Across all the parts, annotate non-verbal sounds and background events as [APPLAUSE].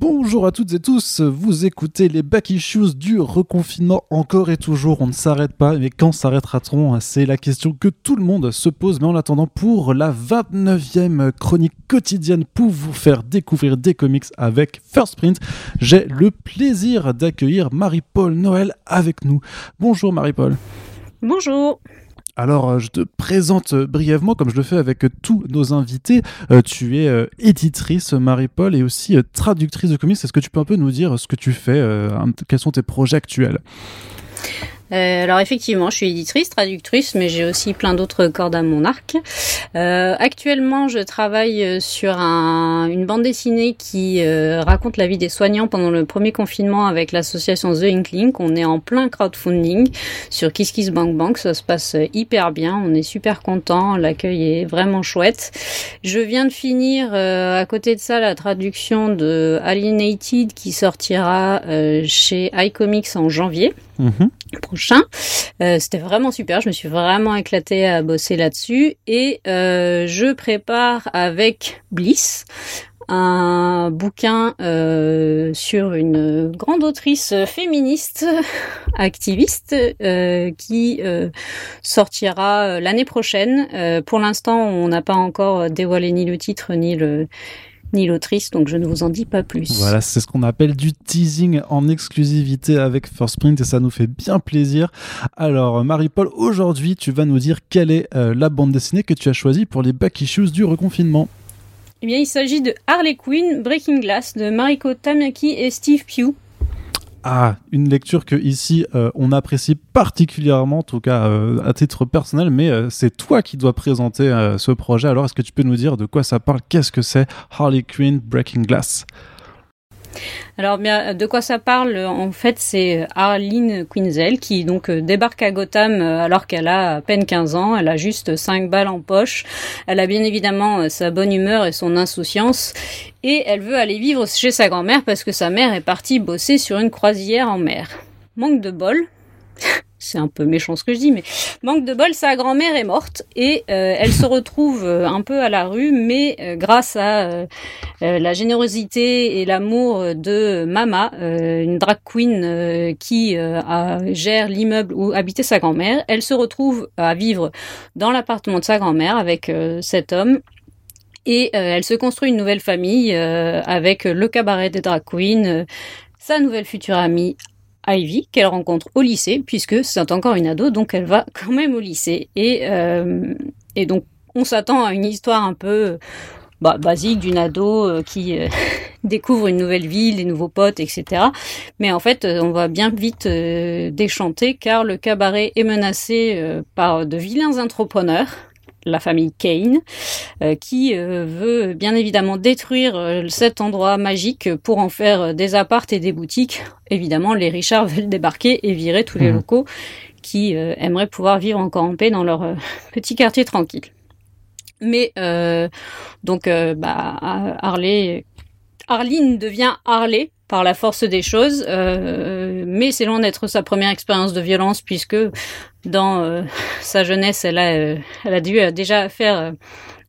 Bonjour à toutes et tous, vous écoutez les back issues du reconfinement encore et toujours, on ne s'arrête pas, mais quand s'arrêtera-t-on? C'est la question que tout le monde se pose, mais en attendant, pour la 29e chronique quotidienne pour vous faire découvrir des comics avec First Print, j'ai le plaisir d'accueillir Marie-Paul Noël avec nous. Bonjour Marie-Paul. Bonjour. Alors, euh, je te présente euh, brièvement, comme je le fais avec euh, tous nos invités. tu es éditrice, Marie-Paul, et aussi traductrice de comics. Est-ce que tu peux un peu nous dire ce que tu fais Quels sont tes projets actuels? Euh, alors effectivement, je suis éditrice, traductrice, mais j'ai aussi plein d'autres cordes à mon arc. Euh, actuellement, je travaille euh, sur un, une bande dessinée qui euh, raconte la vie des soignants pendant le premier confinement avec l'association The Inkling. On est en plein crowdfunding sur KissKissBankBank. Ça se passe hyper bien. On est super content. L'accueil est vraiment chouette. Je viens de finir à côté de ça la traduction de Alienated qui sortira chez iComics en janvier. Mhm. Prochain. Euh, C'était vraiment super. Je me suis vraiment éclatée à bosser là-dessus et euh, je prépare avec Bliss un bouquin euh, sur une grande autrice féministe [LAUGHS] activiste qui sortira l'année prochaine. pour l'instant, on n'a pas encore dévoilé ni le titre ni le ni l'autrice, donc je ne vous en dis pas plus. Voilà, c'est ce qu'on appelle du teasing en exclusivité avec First Print et ça nous fait bien plaisir. Alors, Marie-Paul, aujourd'hui, tu vas nous dire quelle est euh, la bande dessinée que tu as choisie pour les back issues du reconfinement. Eh bien, il s'agit de Harley Quinn Breaking Glass de Mariko Tamaki et Steve Pugh. Ah, une lecture que ici euh, on apprécie particulièrement, en tout cas euh, à titre personnel, mais euh, c'est toi qui dois présenter ce projet. Alors est-ce que tu peux nous dire de quoi ça parle? Qu'est-ce que c'est Harley Quinn Breaking Glass? Alors bien, de quoi ça parle En fait, c'est Arlene Quinzel qui donc euh, débarque à Gotham euh, alors qu'elle a à peine 15 ans. Elle a juste 5 balles en poche. Elle a bien évidemment euh, sa bonne humeur et son insouciance. Et elle veut aller vivre chez sa grand-mère parce que sa mère est partie bosser sur une croisière en mer. Manque de bol, c'est un peu méchant ce que je dis, mais manque de bol, sa grand-mère est morte et euh, elle se retrouve euh, un peu à la rue, mais euh, grâce à la générosité et l'amour de Mama, une drag queen qui gère l'immeuble où habitait sa grand-mère, elle se retrouve à vivre dans l'appartement de sa grand-mère avec cet homme. Et elle se construit une nouvelle famille avec le cabaret des drag queens, sa nouvelle future amie Ivy qu'elle rencontre au lycée puisque c'est encore une ado donc elle va [LAUGHS] quand même au lycée et euh, et donc on s'attend à une histoire un peu bah, basique d'une ado euh, qui euh, [LAUGHS] découvre une nouvelle ville, des nouveaux potes, etc. Mais en fait, on va bien vite déchanter car le cabaret est menacé par de vilains entrepreneurs la famille Kane, euh, qui euh, veut bien évidemment détruire euh, cet endroit magique pour en faire des appartes et des boutiques. Évidemment, les Richards [LAUGHS] veulent débarquer et virer tous les mmh. locaux qui aimeraient pouvoir vivre encore en paix dans leur [LAUGHS] petit quartier tranquille. Mais donc, bah, Harley, Arline devient Harley par la force des choses, mais c'est loin d'être sa première expérience de violence puisque dans euh, [LAUGHS] sa jeunesse, elle a, euh, elle a dû euh, déjà faire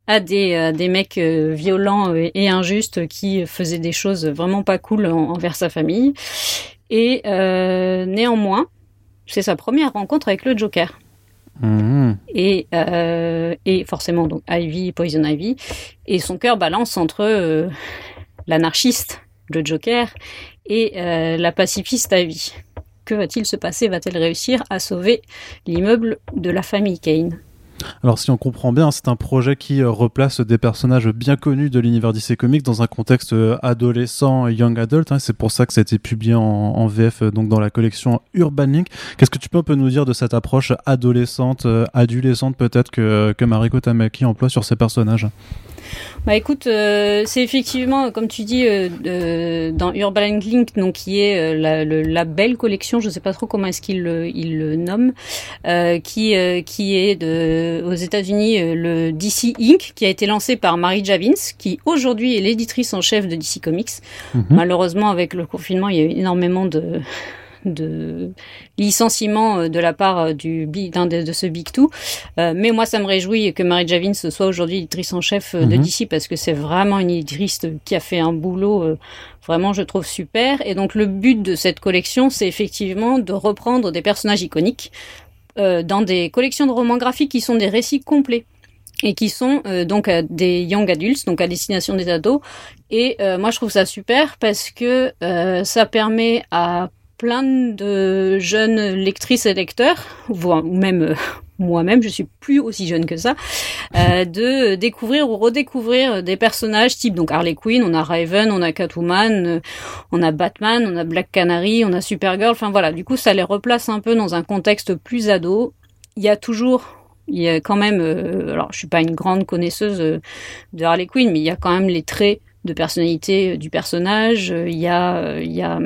à des, des mecs violents et injustes qui faisaient des choses vraiment pas cool envers sa famille. Et néanmoins, c'est sa première rencontre avec le Joker. Mmh. Et, et forcément, donc Ivy, Poison Ivy, et son cœur balance entre l'anarchiste, le Joker, et la pacifiste Ivy. Que va-t-il se passer? Va-t-elle réussir à sauver l'immeuble de la famille Kane? Alors si on comprend bien, c'est un projet qui euh, replace des personnages bien connus de l'univers DC Comics dans un contexte euh, adolescent young adult. Hein. c'est pour ça que ça a été publié en, VF euh, donc dans la collection Urban Link. Qu'est-ce que tu peux un peu nous dire de cette approche adolescente, adolescente peut-être que, que Mariko Tamaki emploie sur ces personnages? Bah écoute, euh, c'est effectivement, comme tu dis, euh, dans Urban Link, donc qui est euh, la, la, belle collection, je sais pas trop comment est-ce qu'il le, il le nomme, qui qui est de, aux États-Unis le DC Inc, qui a été lancé par Marie Javins, qui aujourd'hui est l'éditrice en chef de DC Comics. Mhm. Malheureusement, avec le confinement, il y a eu énormément de de licenciement de la part du d'un de, de, ce Big Two. mais moi, ça me réjouit que Marie Javins soit aujourd'hui éditrice en chef de mhm. DC parce que c'est vraiment une éditrice qui a fait un boulot vraiment, je trouve super. Et donc, le but de cette collection, c'est effectivement de reprendre des personnages iconiques dans des collections de romans graphiques qui sont des récits complets et qui sont euh, donc des young adults, donc à destination des ados. Et euh, moi, je trouve ça super parce que euh, ça permet à plein de jeunes lectrices et lecteurs, ou même [LAUGHS] moi-même, je suis plus aussi jeune que ça, de découvrir ou redécouvrir des personnages type donc Harley Quinn, on a Raven, on a Catwoman, on a Batman, on a Black Canary, on a Supergirl. Enfin voilà, du coup, ça les replace un peu dans un contexte plus ado. Il y a toujours il y a quand même, euh, alors je suis pas une grande connaisseuse euh, de Harley Quinn, mais il y a quand même les traits de personnalité euh, du personnage. Il y a, il y a,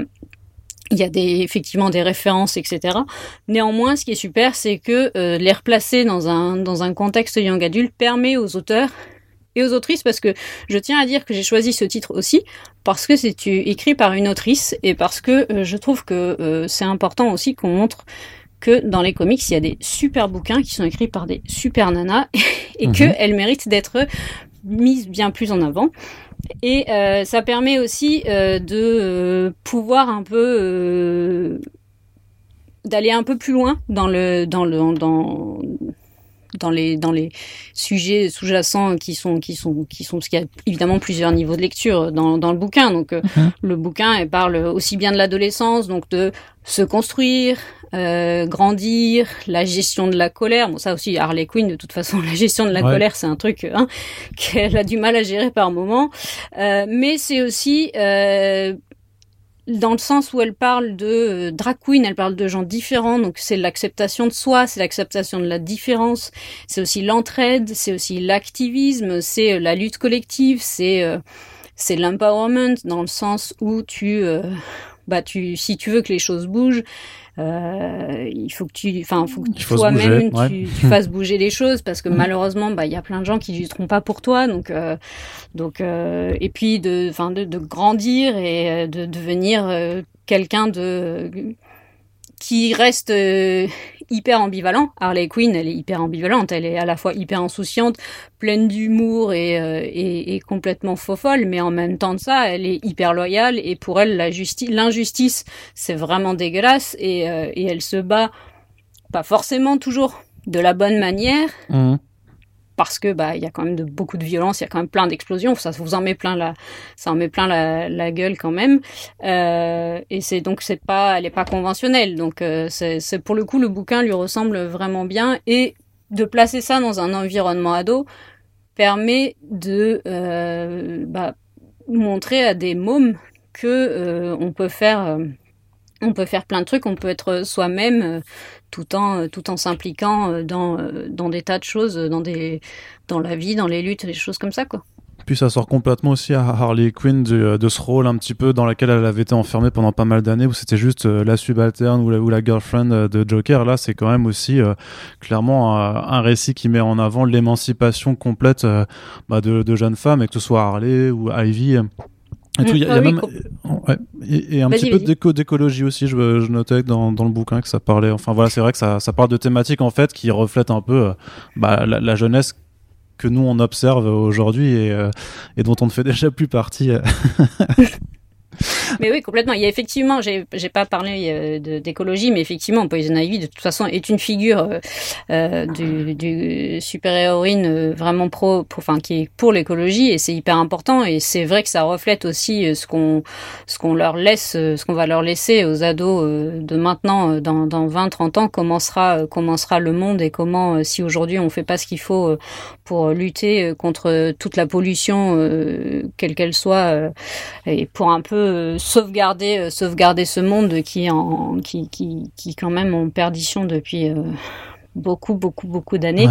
il y a des, effectivement des références, etc. Néanmoins, ce qui est super, c'est que les replacer dans un, dans un contexte young adulte permet aux auteurs et aux autrices, parce que je tiens à dire que j'ai choisi ce titre aussi, parce que c'est écrit par une autrice et parce que je trouve que c'est important aussi qu'on montre que dans les comics, il y a des super bouquins qui sont écrits par des super nanas [LAUGHS] et mhm. qu'elles méritent d'être mises bien plus en avant. Et euh, ça permet aussi euh, de euh, pouvoir un peu d'aller un peu plus loin dans le dans le dans dans les dans les sujets sous-jacents qui sont qui sont qui sont parce qu'il y a évidemment plusieurs niveaux de lecture dans dans le bouquin donc mhm. le bouquin elle parle aussi bien de l'adolescence donc de se construire euh, grandir, la gestion de la colère. Bon, ça aussi, Harley Quinn, de toute façon, [LAUGHS] la gestion de la colère, c'est un truc hein, qu'elle a du mal à gérer par moment. Euh, mais c'est aussi euh, dans le sens où elle parle de drag queen, elle parle de gens différents, donc c'est l'acceptation de soi, c'est l'acceptation de la différence, c'est aussi l'entraide, c'est aussi l'activisme, c'est la lutte collective, c'est c'est l'empowerment dans le sens où tu bah tu si tu veux que les choses bougent euh, il faut que tu, enfin, faut que toi-même tu, tu, fasses [LAUGHS] bouger les choses parce que malheureusement, bah, il y a plein de gens qui lutteront pas pour toi, donc, euh, donc, euh, et puis de, enfin, de, de, grandir et de devenir quelqu'un de qui reste hyper ambivalent. Harley Quinn, elle est hyper ambivalente. Elle est à la fois hyper insouciante, pleine d'humour et, euh, et, complètement faux folle, mais en même temps de ça, elle est hyper loyale. Et pour elle, l'injustice, c'est vraiment dégueulasse. Et, euh, et elle se bat pas forcément toujours de la bonne manière. Mmh parce que bah il y a quand même beaucoup de violence, il y a quand même plein d'explosions, ça vous en met plein la, ça en met plein la, gueule quand même. Euh, et c'est donc c'est pas, elle est pas conventionnelle, donc euh, c'est pour le coup le bouquin lui ressemble vraiment bien. Et de placer ça dans un environnement ado permet de euh, bah, montrer à des mômes que on peut faire on peut faire plein de trucs, on peut être soi-même euh, tout en euh, tout en s'impliquant euh, dans dans des tas de choses, dans des dans la vie, dans les luttes, des choses comme ça quoi. Puis ça sort complètement aussi à Harley Quinn de, de, ce rôle un petit peu dans lequel elle avait été enfermée pendant pas mal d'années, où c'était juste la subalterne ou la, ou la girlfriend de Joker. Là, c'est quand même aussi clairement un récit qui met en avant l'émancipation complète bah, de, de, jeunes femmes, et que ce soit Harley ou Ivy. Et, il y a, même, ouais, et, un petit peu d'écologie aussi, je, je notais dans, dans, le bouquin que ça parlait. Enfin voilà, c'est vrai que ça, ça parle de thématiques en fait qui reflètent un peu euh, bah, la, la, jeunesse que nous on observe aujourd'hui et, euh, et, dont on ne fait [LAUGHS] déjà plus partie. [LAUGHS] [LAUGHS] Mais oui, complètement. Il y a effectivement, j'ai, j'ai pas parlé euh, d'écologie, mais effectivement, Poison Ivy, de toute façon, est une figure euh, euh du, du super-héroïne vraiment pro, pour, enfin, qui est pour l'écologie, et c'est hyper important. Et c'est vrai que ça reflète aussi ce qu'on, ce qu'on leur laisse, ce qu'on va leur laisser aux ados de maintenant, dans, dans 20, 30 ans, comment sera, comment sera le monde et comment, si aujourd'hui on fait pas ce qu'il faut pour lutter contre toute la pollution, quelle qu'elle soit, et pour un peu euh, sauvegarder euh, sauvegarder ce monde qui est en qui qui qui quand même en perdition depuis euh, beaucoup, beaucoup, beaucoup d'années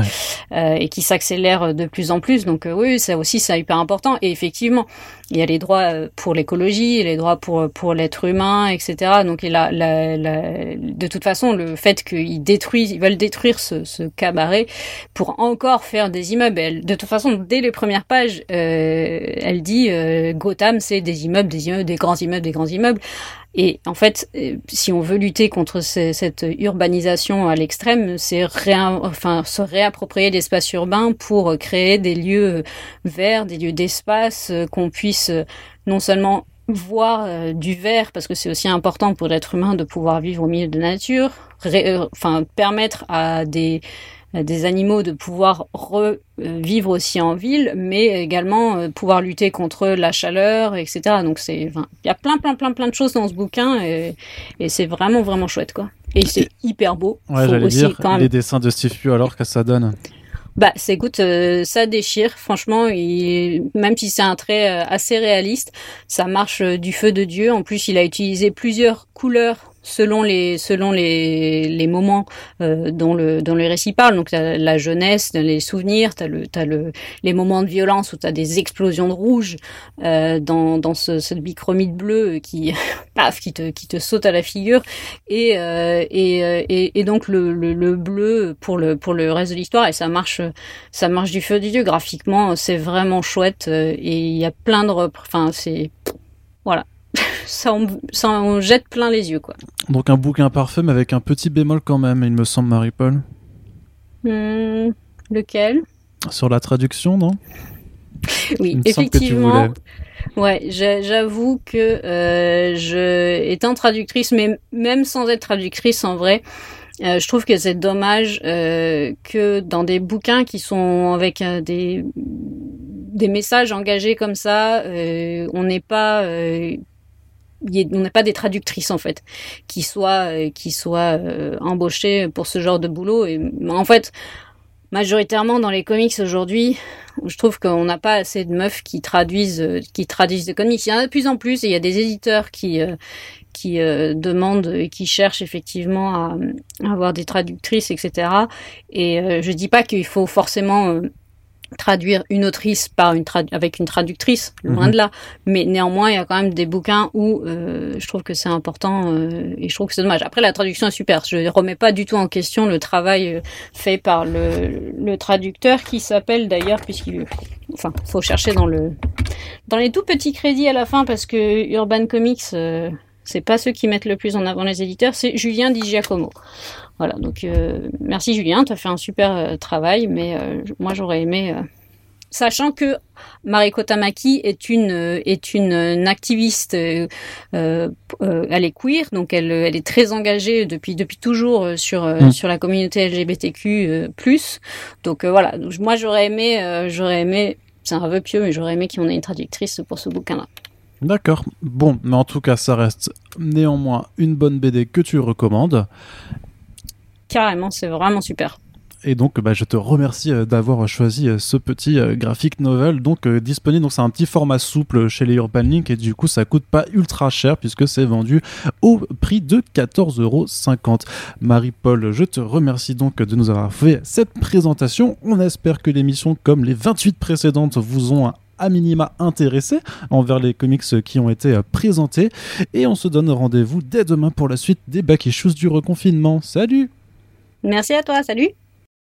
euh, et qui s'accélère de plus en plus. Donc euh, oui, ça aussi, c'est hyper important. Et effectivement, il y a les droits euh, pour l'écologie, les droits pour pour l'être humain, etc. Donc il a, la, la, de toute façon, le fait qu'ils détruisent, ils veulent détruire ce, ce, cabaret pour encore faire des immeubles. Elle, de toute façon, dès les premières pages, euh, elle dit Gotham, c'est des immeubles, des immeubles, des grands immeubles, des grands immeubles Et en fait, euh, si on veut lutter contre cette urbanisation à l'extrême, c'est enfin, se réapproprier l'espace urbain pour créer des lieux verts, des lieux d'espace, qu'on puisse non seulement voir du vert, parce que c'est aussi important pour l'être humain de pouvoir vivre au milieu de la nature, enfin permettre à des des animaux de pouvoir revivre aussi en ville, mais également euh, pouvoir lutter contre la chaleur, etc. Donc c'est, il y a plein, plein, plein, plein de choses dans ce bouquin et, c'est vraiment, vraiment chouette, quoi. Et c'est hyper beau. Ouais, j'allais dire, les dessins de Steve Pugh, alors que ça donne? Bah, c'est écoute, euh, ça déchire. Franchement, même si c'est un trait euh, assez réaliste, ça marche du feu de dieu. En plus, il a utilisé plusieurs couleurs selon les selon les, les moments euh, dont le dont le récit parle. Donc as la jeunesse les souvenirs t'as le t'as le les moments de violence où t'as des explosions de rouge euh, dans dans ce, ce bichromite bleu qui [LAUGHS] paf qui te qui te saute à la figure. Et euh, et, euh, et, et donc le, le, le bleu pour le pour le reste de l'histoire. Et ça marche ça marche du feu du dieu graphiquement c'est vraiment chouette euh, et il y a plein de enfin c'est voilà [LAUGHS] ça, en, jette plein les yeux, quoi. Donc un bouquin parfait, mais avec un petit bémol quand même, il me semble, Marie-Paul. Hmm, lequel? Sur la traduction, non? [LAUGHS] Oui, effectivement. Ouais, j'avoue que euh, je, étant traductrice, mais même sans être traductrice en vrai, euh, je trouve que c'est dommage euh, que dans des bouquins qui sont avec des des messages engagés comme ça, on n'est pas on n'a pas des traductrices en fait qui soient euh, qui soient euh, embauchées pour ce genre de boulot. Et en fait majoritairement dans les comics aujourd'hui je trouve qu'on n'a pas assez de meufs qui traduisent euh, qui traduisent des comics. Il y en a de plus en plus et il y a des éditeurs qui qui demandent et qui cherchent effectivement à, à, avoir des traductrices etc et je dis pas qu'il faut forcément traduire une autrice par une avec une traductrice, loin mhm. de là. Mais néanmoins, il y a quand même des bouquins où euh, je trouve que c'est important euh, et je trouve que c'est dommage. Après, la traduction est super. Je ne remets pas du tout en question le travail euh, fait par le, le traducteur qui s'appelle d'ailleurs, puisqu'il... Enfin, faut chercher dans le dans les tout petits crédits à la fin parce que Urban Comics... Euh, c'est pas ceux qui mettent le plus en avant les éditeurs, c'est Julien Di Giacomo. Voilà, donc euh, merci Julien, tu as fait un super euh, travail, mais euh, moi j'aurais aimé, sachant que Mariko Tamaki est une est une, activiste, elle est queer, donc elle, elle est très engagée depuis depuis toujours sur mm. sur la communauté LGBTQ+. donc voilà, moi j'aurais aimé j'aurais aimé, c'est un vœu pieux, mais j'aurais aimé qu'on ait une traductrice pour ce bouquin-là. D'accord. Bon, mais en tout cas, ça reste néanmoins une bonne BD que tu recommandes. Carrément, c'est vraiment super. Et donc, bah, je te remercie euh, d'avoir choisi euh, ce petit euh, graphique novel, donc disponible. Donc, c'est un petit format souple chez les Urban Link et du coup, ça coûte pas ultra cher puisque c'est vendu au prix de 14,50€. Marie-Paul, je te remercie donc de nous avoir fait cette présentation. On espère que l'émission, comme les 28 précédentes, vous ont à minima intéressé envers les comics qui ont été présentés. Et on se donne rendez-vous dès demain pour la suite des back issues du reconfinement. Salut Merci à toi, salut